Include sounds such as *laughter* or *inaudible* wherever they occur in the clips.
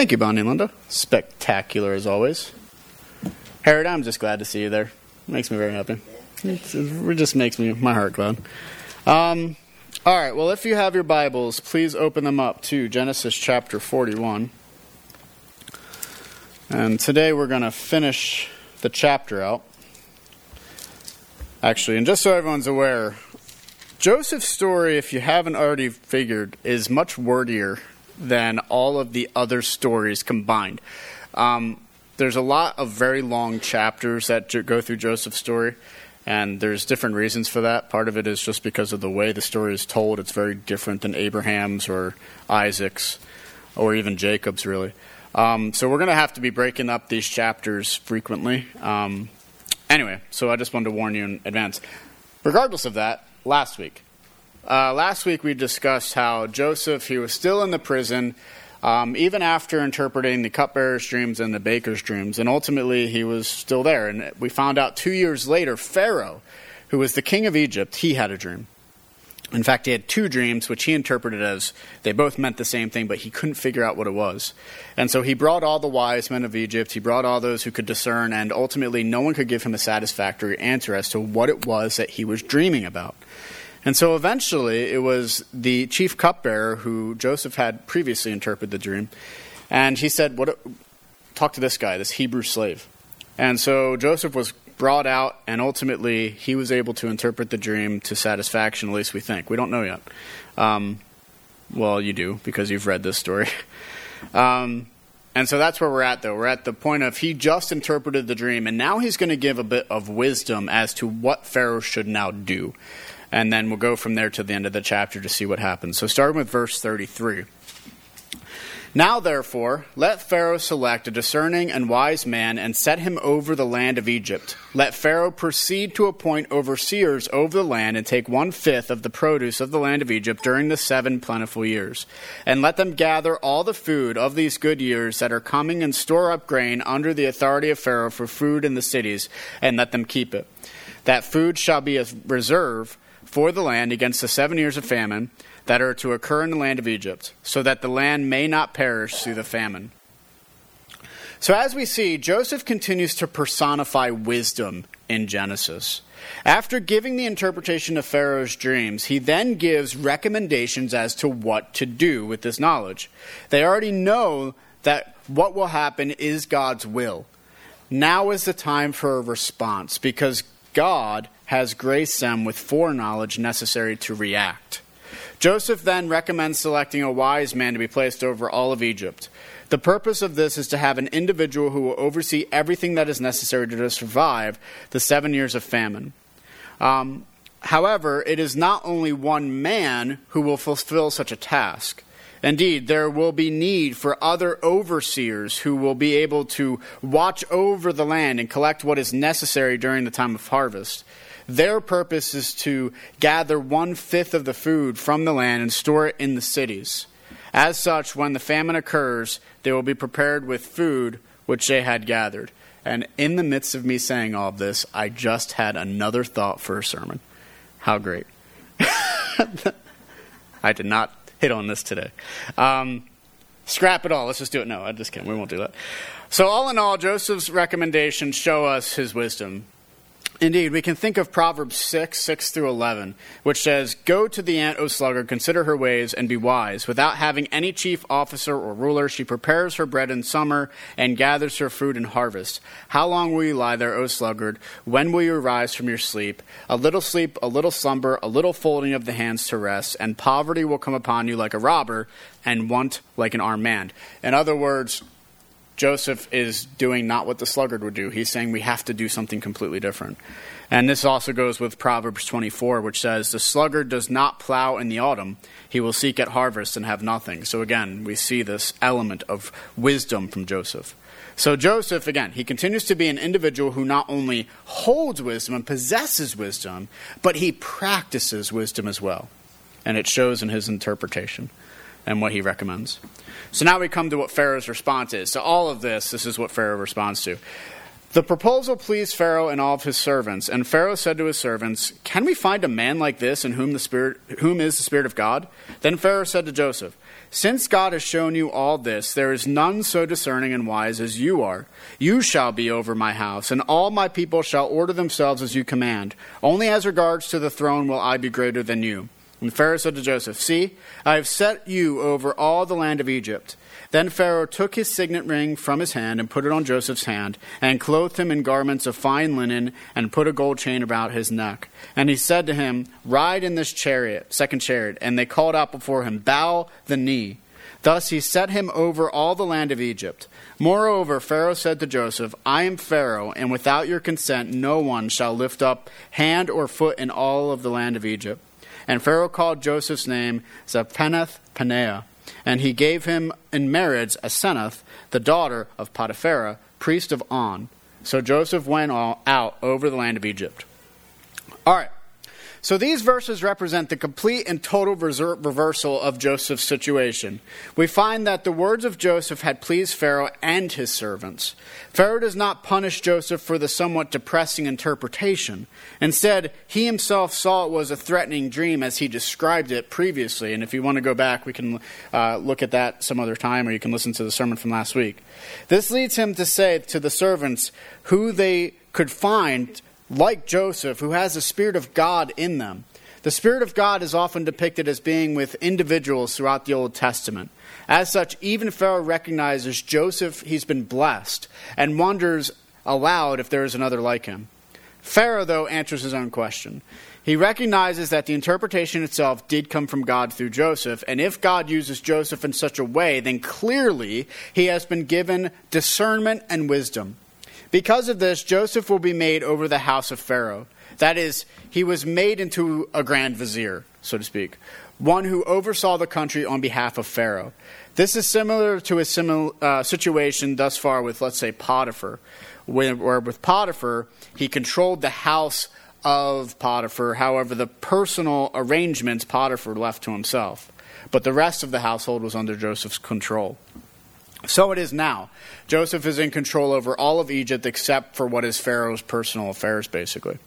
Thank you, Bonnie and Linda. Spectacular as always. Harriet, I'm just glad to see you there. Makes me very happy. It's, it just makes me my heart glad. Um, all right. Well, if you have your Bibles, please open them up to Genesis chapter 41. And today we're going to finish the chapter out. Actually, and just so everyone's aware, Joseph's story, if you haven't already figured, is much wordier than all of the other stories combined. Um, there's a lot of very long chapters that go through Joseph's story, and there's different reasons for that. Part of it is just because of the way the story is told. It's very different than Abraham's or Isaac's or even Jacob's, really. Um, so we're going to have to be breaking up these chapters frequently. Um, anyway, so I just wanted to warn you in advance. Regardless of that, last week. Uh, last week we discussed how Joseph, he was still in the prison, um, even after interpreting the cupbearer's dreams and the baker's dreams, and ultimately he was still there. And we found out two years later, Pharaoh, who was the king of Egypt, he had a dream. In fact, he had two dreams, which he interpreted as they both meant the same thing, but he couldn't figure out what it was. And so he brought all the wise men of Egypt, he brought all those who could discern, and ultimately no one could give him a satisfactory answer as to what it was that he was dreaming about. And so eventually it was the chief cupbearer who Joseph had previously interpreted the dream. And he said, "What? Talk to this guy, this Hebrew slave." And so Joseph was brought out, and ultimately he was able to interpret the dream to satisfaction. At least we think. We don't know yet. Um, well, you do because you've read this story. *laughs* Um, and so that's where we're at, though. We're at the point of he just interpreted the dream, and now he's going to give a bit of wisdom as to what Pharaoh should now do and then we'll go from there to the end of the chapter to see what happens. So, starting with verse 33. Now, therefore, let Pharaoh select a discerning and wise man and set him over the land of Egypt. Let Pharaoh proceed to appoint overseers over the land and take one fifth of the produce of the land of Egypt during the seven plentiful years. And let them gather all the food of these good years that are coming and store up grain under the authority of Pharaoh for food in the cities, and let them keep it. That food shall be a reserve for the land against the seven years of famine that are to occur in the land of Egypt, so that the land may not perish through the famine. So, as we see, Joseph continues to personify wisdom in Genesis. After giving the interpretation of Pharaoh's dreams, he then gives recommendations as to what to do with this knowledge. They already know that what will happen is God's will. Now is the time for a response because God has graced them with foreknowledge necessary to react. Joseph then recommends selecting a wise man to be placed over all of Egypt. The purpose of this is to have an individual who will oversee everything that is necessary to survive the seven years of famine. Um, however, it is not only one man who will fulfill such a task. Indeed, there will be need for other overseers who will be able to watch over the land and collect what is necessary during the time of harvest. Their purpose is to gather one fifth of the food from the land and store it in the cities. As such, when the famine occurs, they will be prepared with food which they had gathered. And in the midst of me saying all of this, I just had another thought for a sermon. How great. *laughs* I did not hit on this today. Um, scrap it all. Let's just do it. No, I just kidding. We won't do that. So, all in all, Joseph's recommendations show us his wisdom. Indeed, we can think of Proverbs 6, 6 through 11, which says, Go to the ant, O sluggard, consider her ways, and be wise. Without having any chief officer or ruler, she prepares her bread in summer and gathers her fruit in harvest. How long will you lie there, O sluggard? When will you rise from your sleep? A little sleep, a little slumber, a little folding of the hands to rest, and poverty will come upon you like a robber, and want like an armed man. In other words, Joseph is doing not what the sluggard would do. He's saying we have to do something completely different. And this also goes with Proverbs 24, which says, The sluggard does not plow in the autumn, he will seek at harvest and have nothing. So again, we see this element of wisdom from Joseph. So Joseph, again, he continues to be an individual who not only holds wisdom and possesses wisdom, but he practices wisdom as well. And it shows in his interpretation and what he recommends. So now we come to what Pharaoh's response is. So all of this, this is what Pharaoh responds to. The proposal pleased Pharaoh and all of his servants, and Pharaoh said to his servants, "Can we find a man like this in whom the spirit whom is the spirit of God?" Then Pharaoh said to Joseph, "Since God has shown you all this, there is none so discerning and wise as you are. You shall be over my house, and all my people shall order themselves as you command. Only as regards to the throne will I be greater than you." And Pharaoh said to Joseph, "See, I have set you over all the land of Egypt." Then Pharaoh took his signet ring from his hand and put it on Joseph's hand, and clothed him in garments of fine linen, and put a gold chain about his neck. And he said to him, Ride in this chariot, second chariot. And they called out before him, Bow the knee. Thus he set him over all the land of Egypt. Moreover, Pharaoh said to Joseph, I am Pharaoh, and without your consent no one shall lift up hand or foot in all of the land of Egypt. And Pharaoh called Joseph's name Zaphenath Paneah and he gave him in marriage Asenath, the daughter of Potiphera, priest of On. So Joseph went out over the land of Egypt. All right. So these verses represent the complete and total reversal of Joseph's situation. We find that the words of Joseph had pleased Pharaoh and his servants. Pharaoh does not punish Joseph for the somewhat depressing interpretation. Instead, he himself saw it was a threatening dream as he described it previously. And if you want to go back, we can uh, look at that some other time, or you can listen to the sermon from last week. This leads him to say to the servants who they could find like Joseph, who has the Spirit of God in them. The Spirit of God is often depicted as being with individuals throughout the Old Testament. As such, even Pharaoh recognizes Joseph, he's been blessed, and wonders aloud if there is another like him. Pharaoh, though, answers his own question. He recognizes that the interpretation itself did come from God through Joseph, and if God uses Joseph in such a way, then clearly he has been given discernment and wisdom. Because of this, Joseph will be made over the house of Pharaoh. That is, he was made into a grand vizier, so to speak, one who oversaw the country on behalf of Pharaoh. This is similar to a similar uh, situation thus far with, let's say, Potiphar, where, where with Potiphar, he controlled the house of Potiphar. However, the personal arrangements Potiphar left to himself. But the rest of the household was under Joseph's control. So it is now. Joseph is in control over all of Egypt except for what is Pharaoh's personal affairs, basically.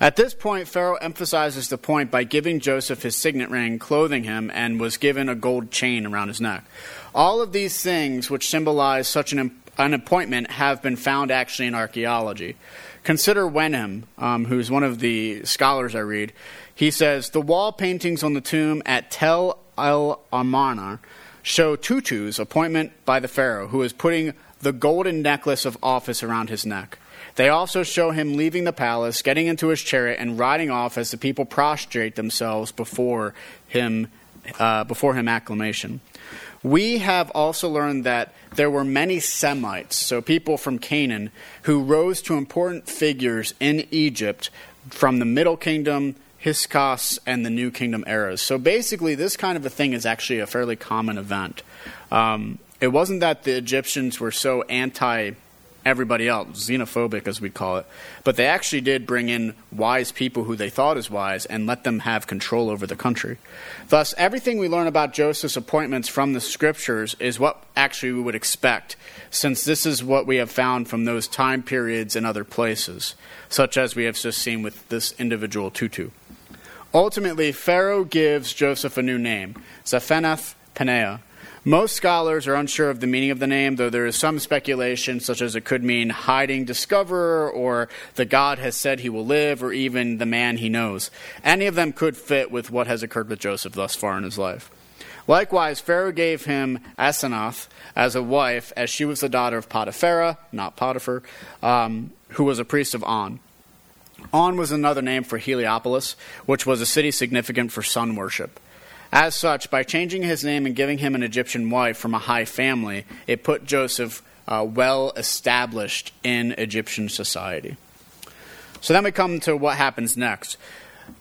At this point, Pharaoh emphasizes the point by giving Joseph his signet ring, clothing him, and was given a gold chain around his neck. All of these things, which symbolize such an, an appointment, have been found actually in archaeology. Consider Wenham, um, who's one of the scholars I read. He says the wall paintings on the tomb at Tel el Amarna show Tutu's appointment by the Pharaoh, who is putting the golden necklace of office around his neck. They also show him leaving the palace, getting into his chariot, and riding off as the people prostrate themselves before him, uh, before him acclamation. We have also learned that there were many Semites, so people from Canaan, who rose to important figures in Egypt from the Middle Kingdom Hyksos, and the New Kingdom eras. So basically, this kind of a thing is actually a fairly common event. Um, it wasn't that the Egyptians were so anti everybody else, xenophobic as we'd call it, but they actually did bring in wise people who they thought is wise and let them have control over the country. Thus, everything we learn about Joseph's appointments from the scriptures is what actually we would expect, since this is what we have found from those time periods and other places, such as we have just seen with this individual Tutu. Ultimately, Pharaoh gives Joseph a new name, Zaphenath Paneah. Most scholars are unsure of the meaning of the name, though there is some speculation, such as it could mean hiding discoverer, or the God has said he will live, or even the man he knows. Any of them could fit with what has occurred with Joseph thus far in his life. Likewise, Pharaoh gave him Asenath as a wife, as she was the daughter of Potiphera, not Potiphar, um, who was a priest of On. On was another name for Heliopolis, which was a city significant for sun worship. As such, by changing his name and giving him an Egyptian wife from a high family, it put Joseph uh, well established in Egyptian society. So then we come to what happens next.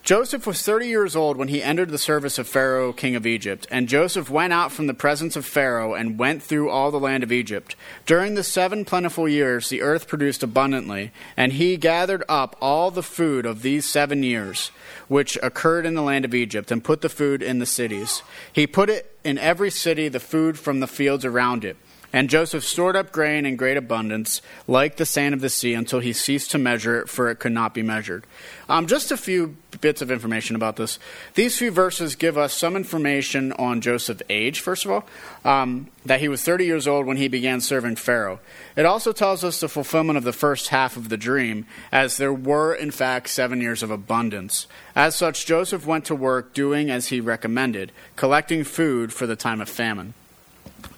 Joseph was 30 years old when he entered the service of Pharaoh, king of Egypt. And Joseph went out from the presence of Pharaoh and went through all the land of Egypt. During the seven plentiful years, the earth produced abundantly, and he gathered up all the food of these seven years, which occurred in the land of Egypt, and put the food in the cities. He put it in every city, the food from the fields around it And Joseph stored up grain in great abundance, like the sand of the sea, until he ceased to measure it, for it could not be measured. Um, just a few bits of information about this. These few verses give us some information on Joseph's age, first of all, um, that he was 30 years old when he began serving Pharaoh. It also tells us the fulfillment of the first half of the dream, as there were, in fact, seven years of abundance. As such, Joseph went to work doing as he recommended, collecting food for the time of famine.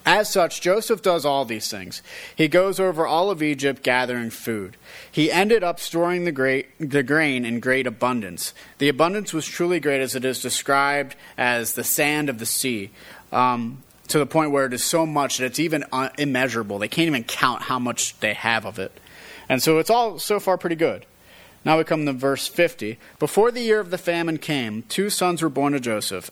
As such, Joseph does all these things. He goes over all of Egypt gathering food. He ended up storing the, great, the grain in great abundance. The abundance was truly great as it is described as the sand of the sea, um, to the point where it is so much that it's even uh, immeasurable. They can't even count how much they have of it. And so it's all so far pretty good. Now we come to verse 50. Before the year of the famine came, two sons were born to Joseph.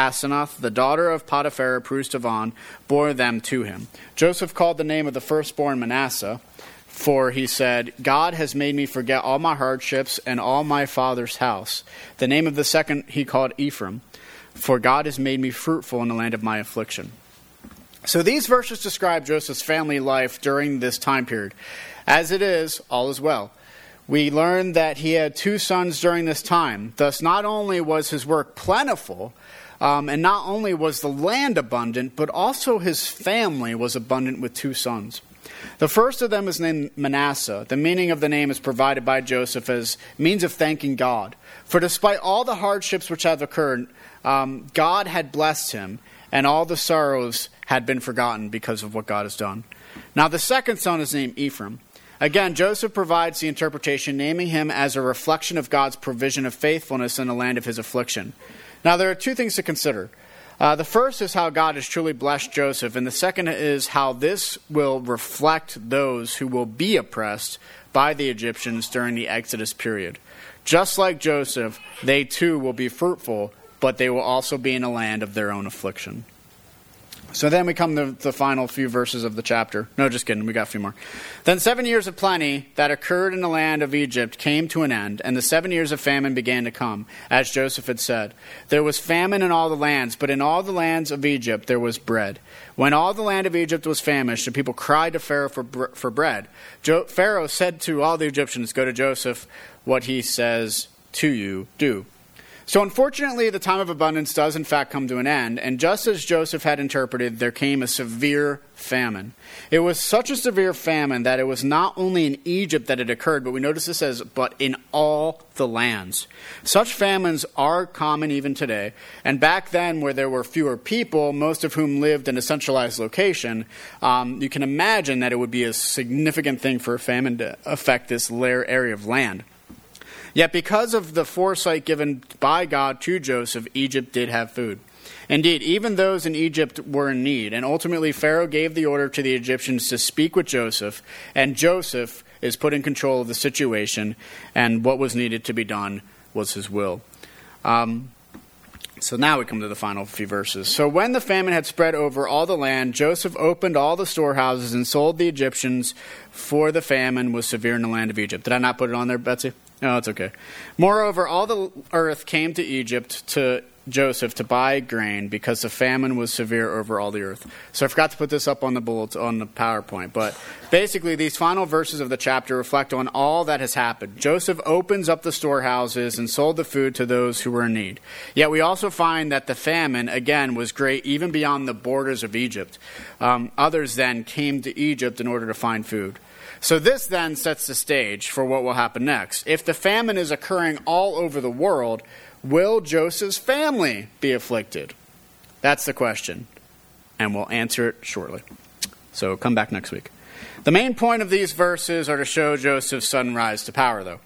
Asenath, the daughter of Potiphar, priest of On, bore them to him. Joseph called the name of the firstborn Manasseh, for he said, God has made me forget all my hardships and all my father's house. The name of the second he called Ephraim, for God has made me fruitful in the land of my affliction. So these verses describe Joseph's family life during this time period. As it is, all is well. We learn that he had two sons during this time. Thus, not only was his work plentiful, um, and not only was the land abundant, but also his family was abundant with two sons. The first of them is named Manasseh. The meaning of the name is provided by Joseph as means of thanking God. For despite all the hardships which have occurred, um, God had blessed him, and all the sorrows had been forgotten because of what God has done. Now, the second son is named Ephraim. Again, Joseph provides the interpretation, naming him as a reflection of God's provision of faithfulness in the land of his affliction. Now, there are two things to consider. Uh, the first is how God has truly blessed Joseph, and the second is how this will reflect those who will be oppressed by the Egyptians during the Exodus period. Just like Joseph, they too will be fruitful, but they will also be in a land of their own affliction. So then we come to the final few verses of the chapter. No, just kidding, we got a few more. Then seven years of plenty that occurred in the land of Egypt came to an end, and the seven years of famine began to come, as Joseph had said. There was famine in all the lands, but in all the lands of Egypt there was bread. When all the land of Egypt was famished, the people cried to Pharaoh for, for bread. Jo- Pharaoh said to all the Egyptians, Go to Joseph, what he says to you, do. So, unfortunately, the time of abundance does in fact come to an end, and just as Joseph had interpreted, there came a severe famine. It was such a severe famine that it was not only in Egypt that it occurred, but we notice this says, but in all the lands. Such famines are common even today, and back then, where there were fewer people, most of whom lived in a centralized location, um, you can imagine that it would be a significant thing for a famine to affect this area of land. Yet, because of the foresight given by God to Joseph, Egypt did have food. Indeed, even those in Egypt were in need, and ultimately Pharaoh gave the order to the Egyptians to speak with Joseph, and Joseph is put in control of the situation, and what was needed to be done was his will. Um, so now we come to the final few verses. So when the famine had spread over all the land, Joseph opened all the storehouses and sold the Egyptians, for the famine was severe in the land of Egypt. Did I not put it on there, Betsy? No, it's okay. Moreover, all the earth came to Egypt to Joseph to buy grain because the famine was severe over all the earth. So I forgot to put this up on the bullets on the PowerPoint, but basically these final verses of the chapter reflect on all that has happened. Joseph opens up the storehouses and sold the food to those who were in need. Yet we also find that the famine again was great even beyond the borders of Egypt. Um, others then came to Egypt in order to find food. So, this then sets the stage for what will happen next. If the famine is occurring all over the world, will Joseph's family be afflicted? That's the question, and we'll answer it shortly. So, come back next week. The main point of these verses are to show Joseph's sudden rise to power, though.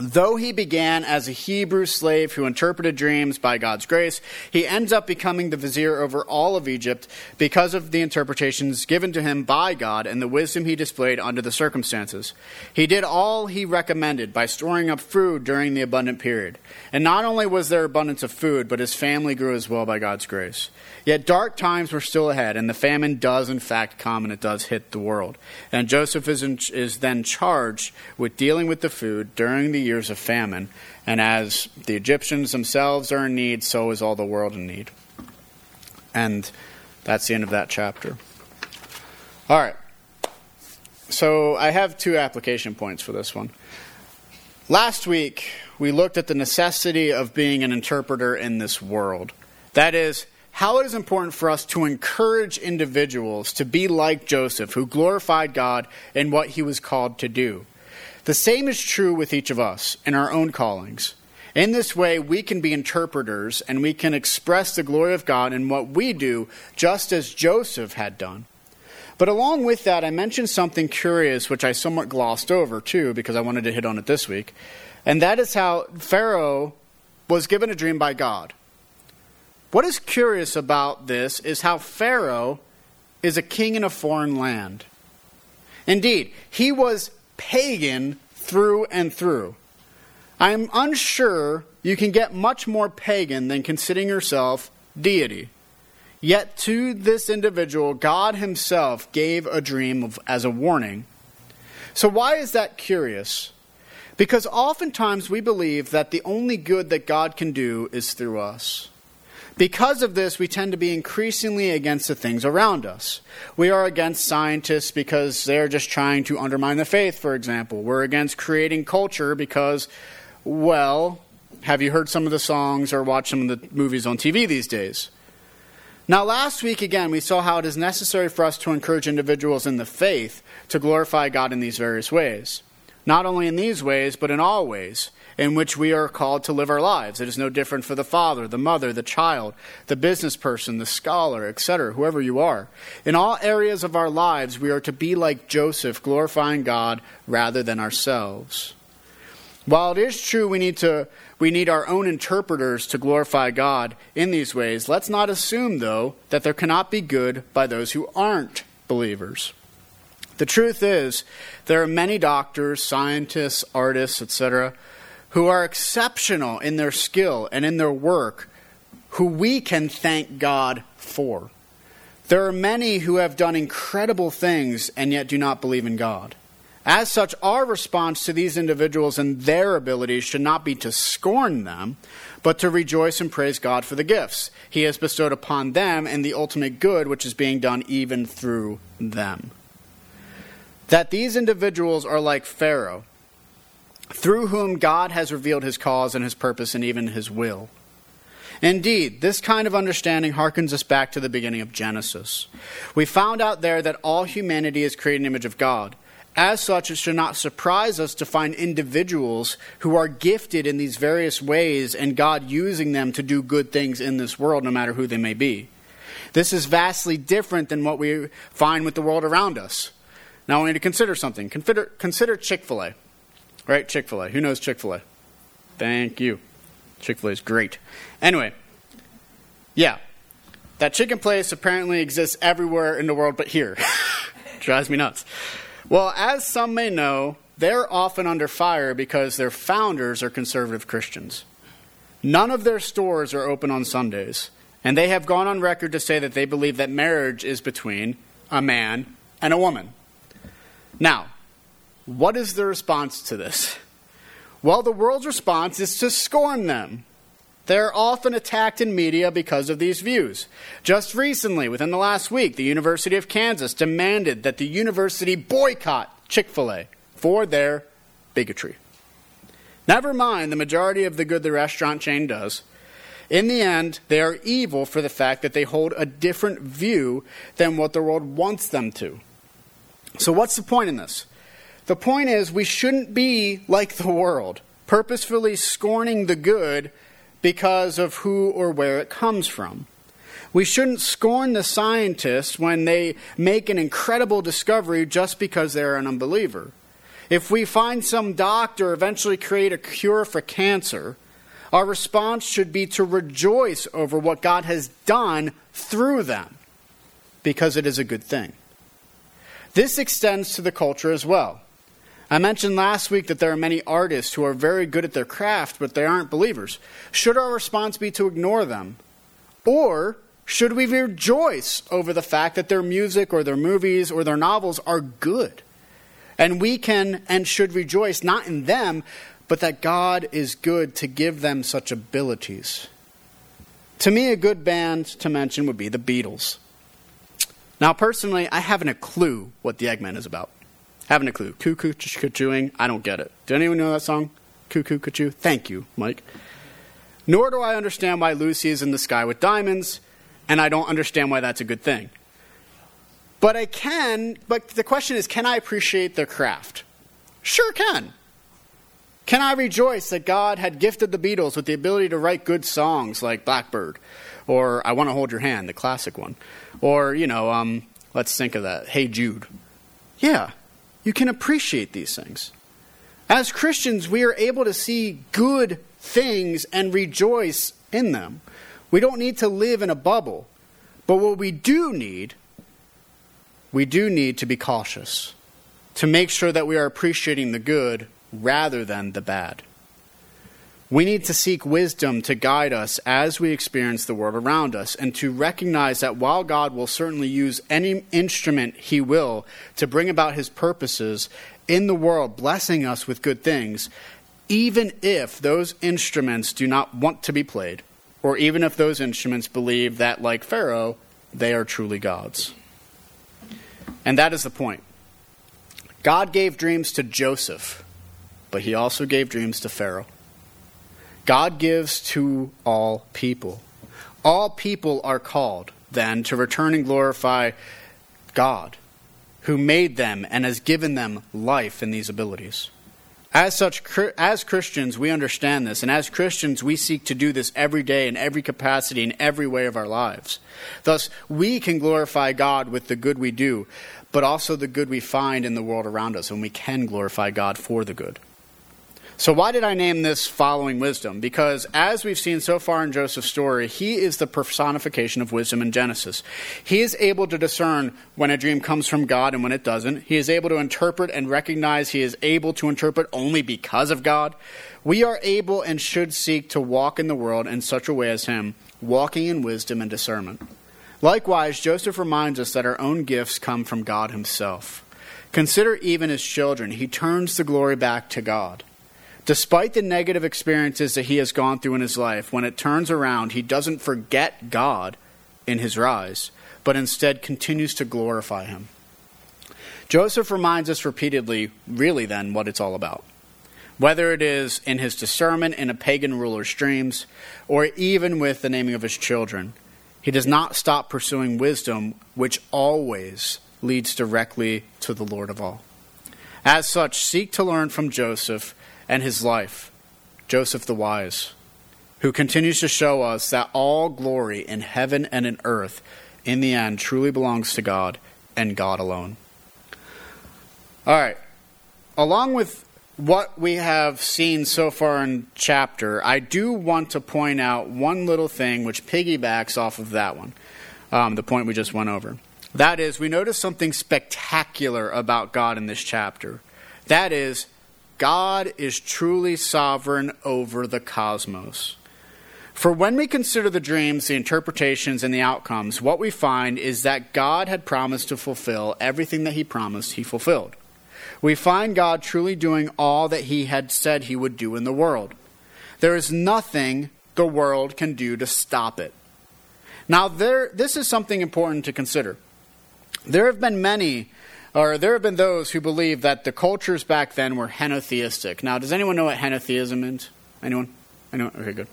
Though he began as a Hebrew slave who interpreted dreams by God's grace, he ends up becoming the vizier over all of Egypt because of the interpretations given to him by God and the wisdom he displayed under the circumstances. He did all he recommended by storing up food during the abundant period. And not only was there abundance of food, but his family grew as well by God's grace. Yet dark times were still ahead, and the famine does in fact come and it does hit the world. And Joseph is, in, is then charged with dealing with the food during the years of famine. And as the Egyptians themselves are in need, so is all the world in need. And that's the end of that chapter. All right. So I have two application points for this one. Last week, we looked at the necessity of being an interpreter in this world. That is, how it is important for us to encourage individuals to be like Joseph, who glorified God in what he was called to do. The same is true with each of us in our own callings. In this way, we can be interpreters and we can express the glory of God in what we do, just as Joseph had done. But along with that, I mentioned something curious, which I somewhat glossed over too, because I wanted to hit on it this week. And that is how Pharaoh was given a dream by God. What is curious about this is how Pharaoh is a king in a foreign land. Indeed, he was pagan through and through. I am unsure you can get much more pagan than considering yourself deity. Yet to this individual, God Himself gave a dream of, as a warning. So, why is that curious? Because oftentimes we believe that the only good that God can do is through us. Because of this, we tend to be increasingly against the things around us. We are against scientists because they're just trying to undermine the faith, for example. We're against creating culture because, well, have you heard some of the songs or watched some of the movies on TV these days? Now, last week again, we saw how it is necessary for us to encourage individuals in the faith to glorify God in these various ways. Not only in these ways, but in all ways in which we are called to live our lives. It is no different for the father, the mother, the child, the business person, the scholar, etc., whoever you are. In all areas of our lives, we are to be like Joseph, glorifying God rather than ourselves. While it is true we need to we need our own interpreters to glorify God in these ways. Let's not assume, though, that there cannot be good by those who aren't believers. The truth is, there are many doctors, scientists, artists, etc., who are exceptional in their skill and in their work, who we can thank God for. There are many who have done incredible things and yet do not believe in God. As such, our response to these individuals and their abilities should not be to scorn them, but to rejoice and praise God for the gifts He has bestowed upon them and the ultimate good which is being done even through them. That these individuals are like Pharaoh, through whom God has revealed His cause and His purpose and even His will. Indeed, this kind of understanding harkens us back to the beginning of Genesis. We found out there that all humanity is created in the image of God as such, it should not surprise us to find individuals who are gifted in these various ways and God using them to do good things in this world, no matter who they may be. This is vastly different than what we find with the world around us. Now, I want you to consider something. Consider, consider Chick fil A. Right? Chick fil A. Who knows Chick fil A? Thank you. Chick fil A is great. Anyway, yeah. That chicken place apparently exists everywhere in the world but here. *laughs* Drives me nuts. Well, as some may know, they're often under fire because their founders are conservative Christians. None of their stores are open on Sundays, and they have gone on record to say that they believe that marriage is between a man and a woman. Now, what is the response to this? Well, the world's response is to scorn them. They're often attacked in media because of these views. Just recently, within the last week, the University of Kansas demanded that the university boycott Chick fil A for their bigotry. Never mind the majority of the good the restaurant chain does. In the end, they are evil for the fact that they hold a different view than what the world wants them to. So, what's the point in this? The point is, we shouldn't be like the world, purposefully scorning the good because of who or where it comes from. We shouldn't scorn the scientists when they make an incredible discovery just because they're an unbeliever. If we find some doctor eventually create a cure for cancer, our response should be to rejoice over what God has done through them because it is a good thing. This extends to the culture as well. I mentioned last week that there are many artists who are very good at their craft, but they aren't believers. Should our response be to ignore them? Or should we rejoice over the fact that their music or their movies or their novels are good? And we can and should rejoice not in them, but that God is good to give them such abilities. To me, a good band to mention would be the Beatles. Now, personally, I haven't a clue what the Eggman is about. Haven't a clue. Cuckoo, chewing, I don't get it. Do anyone know that song? Cuckoo, choo. Thank you, Mike. Nor do I understand why Lucy is in the sky with diamonds, and I don't understand why that's a good thing. But I can, but the question is can I appreciate their craft? Sure can. Can I rejoice that God had gifted the Beatles with the ability to write good songs like Blackbird or I Want to Hold Your Hand, the classic one? Or, you know, um, let's think of that, Hey Jude. Yeah, you can appreciate these things. As Christians, we are able to see good things and rejoice in them. We don't need to live in a bubble. But what we do need, we do need to be cautious to make sure that we are appreciating the good rather than the bad. We need to seek wisdom to guide us as we experience the world around us and to recognize that while God will certainly use any instrument He will to bring about His purposes in the world, blessing us with good things, even if those instruments do not want to be played, or even if those instruments believe that, like Pharaoh, they are truly God's. And that is the point. God gave dreams to Joseph, but he also gave dreams to Pharaoh. God gives to all people. All people are called, then, to return and glorify God, who made them and has given them life in these abilities. As such, as Christians, we understand this, and as Christians, we seek to do this every day in every capacity in every way of our lives. Thus, we can glorify God with the good we do, but also the good we find in the world around us, and we can glorify God for the good. So, why did I name this following wisdom? Because as we've seen so far in Joseph's story, he is the personification of wisdom in Genesis. He is able to discern when a dream comes from God and when it doesn't. He is able to interpret and recognize he is able to interpret only because of God. We are able and should seek to walk in the world in such a way as him, walking in wisdom and discernment. Likewise, Joseph reminds us that our own gifts come from God himself. Consider even his children, he turns the glory back to God. Despite the negative experiences that he has gone through in his life, when it turns around, he doesn't forget God in his rise, but instead continues to glorify him. Joseph reminds us repeatedly, really, then, what it's all about. Whether it is in his discernment in a pagan ruler's dreams, or even with the naming of his children, he does not stop pursuing wisdom, which always leads directly to the Lord of all. As such, seek to learn from Joseph and his life, Joseph the Wise, who continues to show us that all glory in heaven and in earth, in the end, truly belongs to God and God alone. All right. Along with what we have seen so far in chapter, I do want to point out one little thing which piggybacks off of that one, um, the point we just went over. That is, we notice something spectacular about God in this chapter. That is, God is truly sovereign over the cosmos. For when we consider the dreams, the interpretations, and the outcomes, what we find is that God had promised to fulfill everything that He promised, He fulfilled. We find God truly doing all that He had said He would do in the world. There is nothing the world can do to stop it. Now, there, this is something important to consider. There have been many or there have been those who believe that the cultures back then were henotheistic. Now, does anyone know what henotheism is? Anyone? Anyone? Okay, good.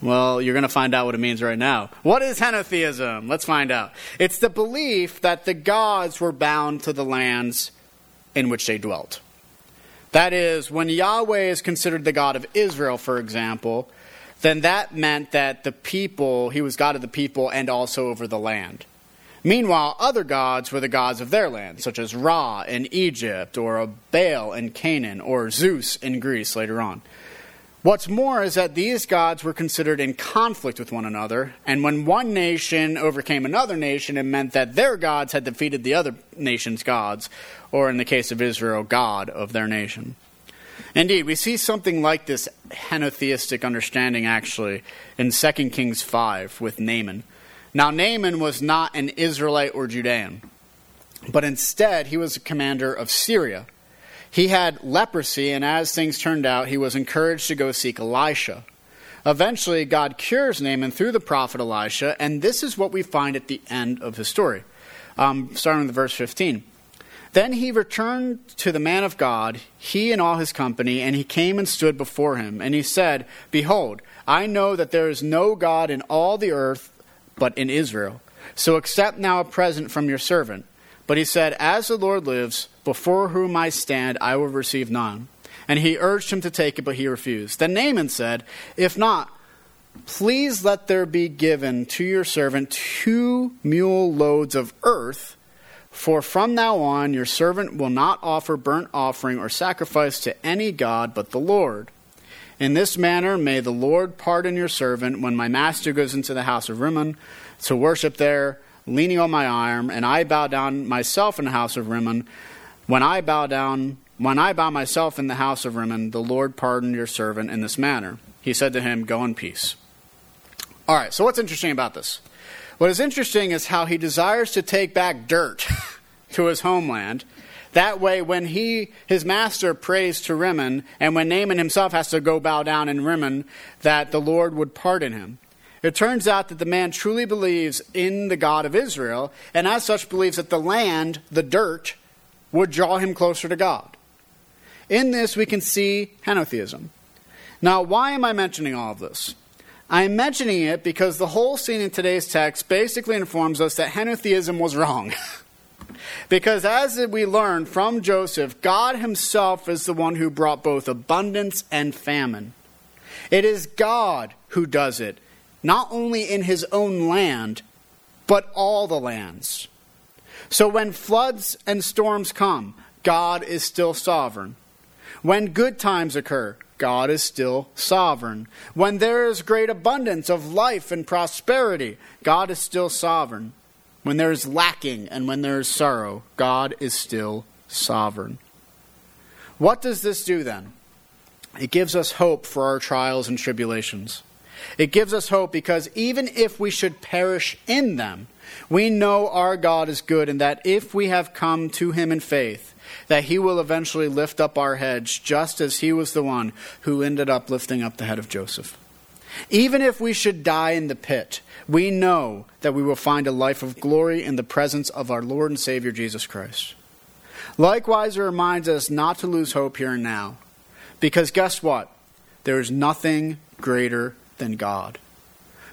Well, you're going to find out what it means right now. What is henotheism? Let's find out. It's the belief that the gods were bound to the lands in which they dwelt. That is, when Yahweh is considered the God of Israel, for example, then that meant that the people, he was God of the people and also over the land. Meanwhile, other gods were the gods of their land, such as Ra in Egypt, or Baal in Canaan, or Zeus in Greece later on. What's more is that these gods were considered in conflict with one another, and when one nation overcame another nation, it meant that their gods had defeated the other nation's gods, or in the case of Israel, God of their nation. Indeed, we see something like this henotheistic understanding actually in 2 Kings 5 with Naaman. Now, Naaman was not an Israelite or Judean, but instead he was a commander of Syria. He had leprosy, and as things turned out, he was encouraged to go seek Elisha. Eventually, God cures Naaman through the prophet Elisha, and this is what we find at the end of his story, um, starting with verse 15. Then he returned to the man of God, he and all his company, and he came and stood before him. And he said, Behold, I know that there is no God in all the earth but in Israel. So accept now a present from your servant. But he said, As the Lord lives, before whom I stand, I will receive none. And he urged him to take it, but he refused. Then Naaman said, If not, please let there be given to your servant two mule loads of earth for from now on your servant will not offer burnt offering or sacrifice to any God but the Lord. In this manner may the Lord pardon your servant when my master goes into the house of Rimmon to worship there, leaning on my arm, and I bow down myself in the house of Rimmon. When I bow down, when I bow myself in the house of Rimmon, the Lord pardon your servant in this manner. He said to him, Go in peace. All right, so what's interesting about this? What is interesting is how he desires to take back dirt *laughs* to his homeland. That way, when he, his master, prays to Rimmon, and when Naaman himself has to go bow down in Rimmon, that the Lord would pardon him. It turns out that the man truly believes in the God of Israel, and as such believes that the land, the dirt, would draw him closer to God. In this, we can see henotheism. Now, why am I mentioning all of this? I'm mentioning it because the whole scene in today's text basically informs us that henotheism was wrong. *laughs* because as we learn from Joseph, God himself is the one who brought both abundance and famine. It is God who does it, not only in his own land, but all the lands. So when floods and storms come, God is still sovereign. When good times occur, God is still sovereign. When there is great abundance of life and prosperity, God is still sovereign. When there is lacking and when there is sorrow, God is still sovereign. What does this do then? It gives us hope for our trials and tribulations. It gives us hope because even if we should perish in them, we know our God is good and that if we have come to him in faith, that he will eventually lift up our heads, just as he was the one who ended up lifting up the head of Joseph. Even if we should die in the pit, we know that we will find a life of glory in the presence of our Lord and Savior Jesus Christ. Likewise, it reminds us not to lose hope here and now, because guess what? There is nothing greater than God.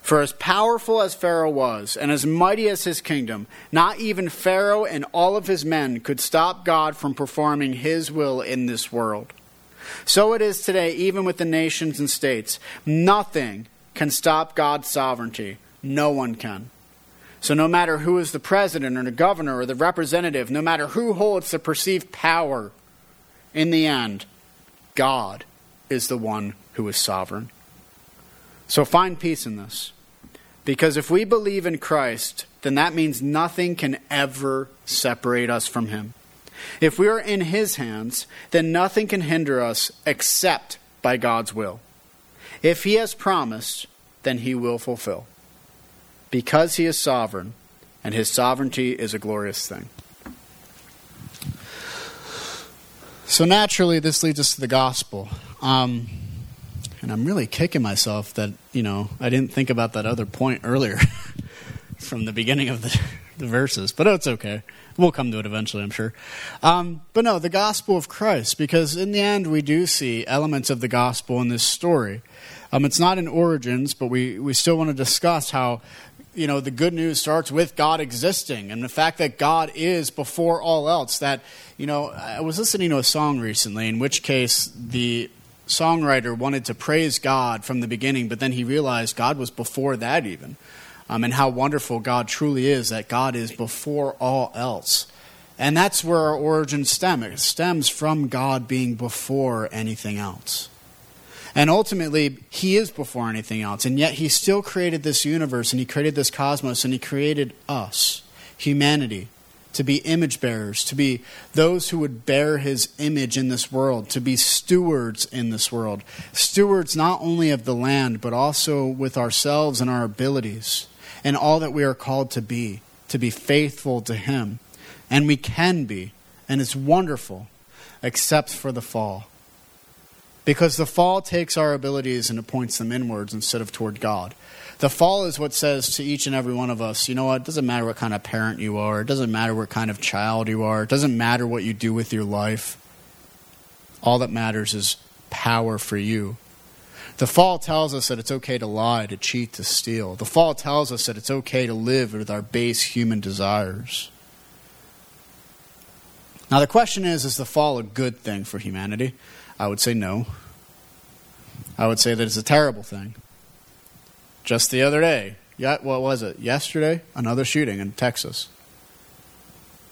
For as powerful as Pharaoh was, and as mighty as his kingdom, not even Pharaoh and all of his men could stop God from performing his will in this world. So it is today, even with the nations and states. Nothing can stop God's sovereignty. No one can. So, no matter who is the president or the governor or the representative, no matter who holds the perceived power, in the end, God is the one who is sovereign. So, find peace in this. Because if we believe in Christ, then that means nothing can ever separate us from Him. If we are in His hands, then nothing can hinder us except by God's will. If He has promised, then He will fulfill. Because He is sovereign, and His sovereignty is a glorious thing. So naturally, this leads us to the gospel. Um, and I'm really kicking myself that, you know, I didn't think about that other point earlier *laughs* from the beginning of the, *laughs* the verses, but it's okay. We'll come to it eventually, I'm sure. Um, but no, the gospel of Christ, because in the end, we do see elements of the gospel in this story. Um, it's not in Origins, but we, we still want to discuss how you know the good news starts with God existing and the fact that God is before all else that you know I was listening to a song recently in which case the songwriter wanted to praise God from the beginning, but then he realized God was before that even. Um, and how wonderful God truly is, that God is before all else. And that's where our origin stems. It stems from God being before anything else. And ultimately, He is before anything else. And yet, He still created this universe, and He created this cosmos, and He created us, humanity to be image bearers, to be those who would bear his image in this world, to be stewards in this world. Stewards not only of the land, but also with ourselves and our abilities and all that we are called to be, to be faithful to him. And we can be, and it's wonderful, except for the fall. Because the fall takes our abilities and it points them inwards instead of toward God. The fall is what says to each and every one of us, you know what, it doesn't matter what kind of parent you are, it doesn't matter what kind of child you are, it doesn't matter what you do with your life. All that matters is power for you. The fall tells us that it's okay to lie, to cheat, to steal. The fall tells us that it's okay to live with our base human desires. Now, the question is is the fall a good thing for humanity? I would say no. I would say that it's a terrible thing. Just the other day, what was it? Yesterday, another shooting in Texas.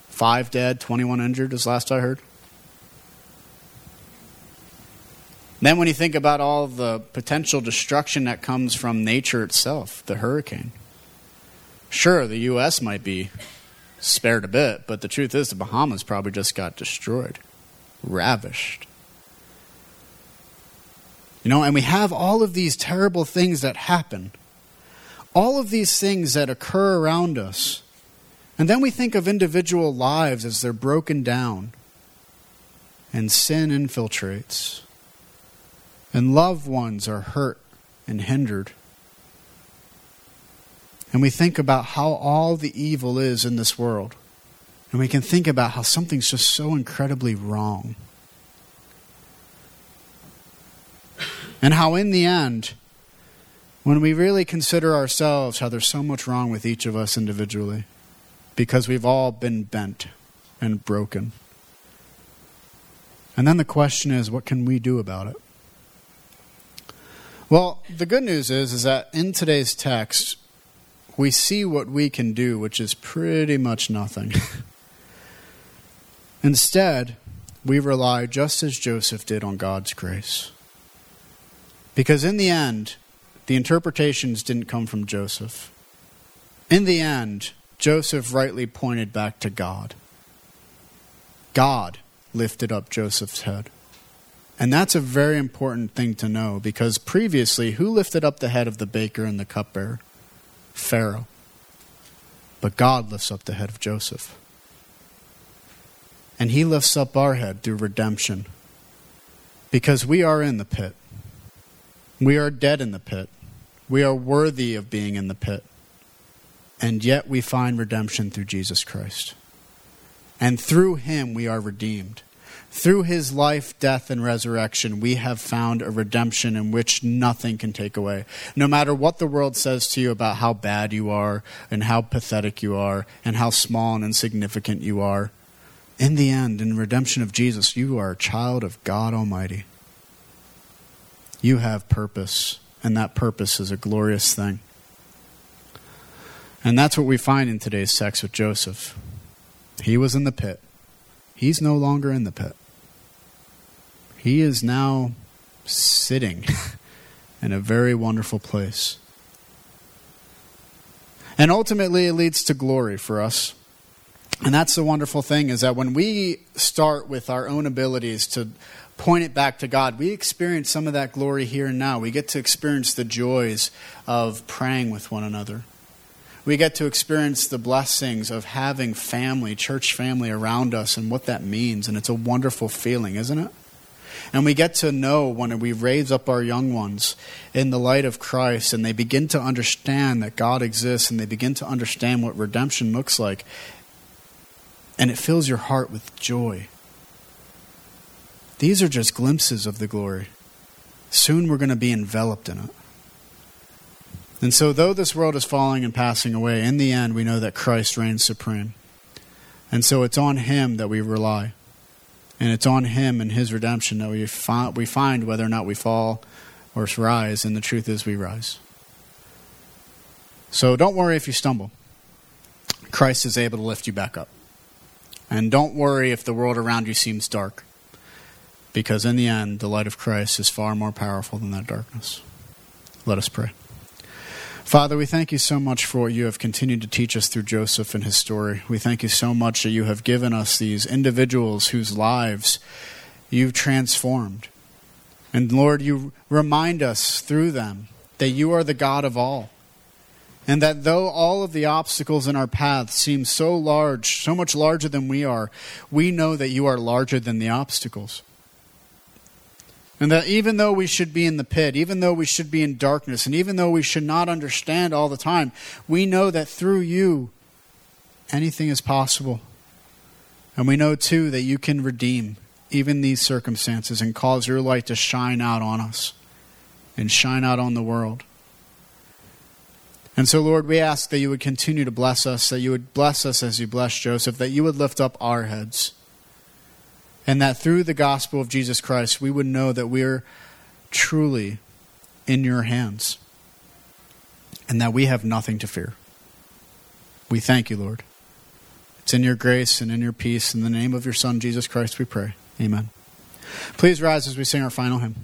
Five dead, 21 injured, is last I heard. Then, when you think about all the potential destruction that comes from nature itself, the hurricane, sure, the U.S. might be spared a bit, but the truth is, the Bahamas probably just got destroyed, ravished. You know, and we have all of these terrible things that happen, all of these things that occur around us. And then we think of individual lives as they're broken down, and sin infiltrates and loved ones are hurt and hindered. And we think about how all the evil is in this world. And we can think about how something's just so incredibly wrong. And how, in the end, when we really consider ourselves, how there's so much wrong with each of us individually, because we've all been bent and broken. And then the question is, what can we do about it? Well, the good news is is that in today's text we see what we can do, which is pretty much nothing. *laughs* Instead, we rely just as Joseph did on God's grace. Because in the end, the interpretations didn't come from Joseph. In the end, Joseph rightly pointed back to God. God lifted up Joseph's head. And that's a very important thing to know because previously, who lifted up the head of the baker and the cupbearer? Pharaoh. But God lifts up the head of Joseph. And he lifts up our head through redemption because we are in the pit. We are dead in the pit. We are worthy of being in the pit. And yet we find redemption through Jesus Christ. And through him we are redeemed. Through his life, death, and resurrection, we have found a redemption in which nothing can take away. No matter what the world says to you about how bad you are, and how pathetic you are, and how small and insignificant you are, in the end, in redemption of Jesus, you are a child of God Almighty. You have purpose, and that purpose is a glorious thing. And that's what we find in today's text with Joseph. He was in the pit. He's no longer in the pit. He is now sitting *laughs* in a very wonderful place. And ultimately, it leads to glory for us. And that's the wonderful thing is that when we start with our own abilities to point it back to God, we experience some of that glory here and now. We get to experience the joys of praying with one another. We get to experience the blessings of having family, church family around us, and what that means. And it's a wonderful feeling, isn't it? And we get to know when we raise up our young ones in the light of Christ and they begin to understand that God exists and they begin to understand what redemption looks like. And it fills your heart with joy. These are just glimpses of the glory. Soon we're going to be enveloped in it. And so, though this world is falling and passing away, in the end, we know that Christ reigns supreme. And so, it's on Him that we rely. And it's on Him and His redemption that we, find, we find whether or not we fall or rise, and the truth is we rise. So don't worry if you stumble. Christ is able to lift you back up. And don't worry if the world around you seems dark, because in the end, the light of Christ is far more powerful than that darkness. Let us pray. Father, we thank you so much for what you have continued to teach us through Joseph and his story. We thank you so much that you have given us these individuals whose lives you've transformed. And Lord, you remind us through them that you are the God of all. And that though all of the obstacles in our path seem so large, so much larger than we are, we know that you are larger than the obstacles. And that even though we should be in the pit, even though we should be in darkness, and even though we should not understand all the time, we know that through you, anything is possible. And we know too that you can redeem even these circumstances and cause your light to shine out on us and shine out on the world. And so, Lord, we ask that you would continue to bless us, that you would bless us as you blessed Joseph, that you would lift up our heads, and that through the gospel of Jesus Christ, we would know that we're truly in your hands and that we have nothing to fear. We thank you, Lord. It's in your grace and in your peace. In the name of your Son, Jesus Christ, we pray. Amen. Please rise as we sing our final hymn.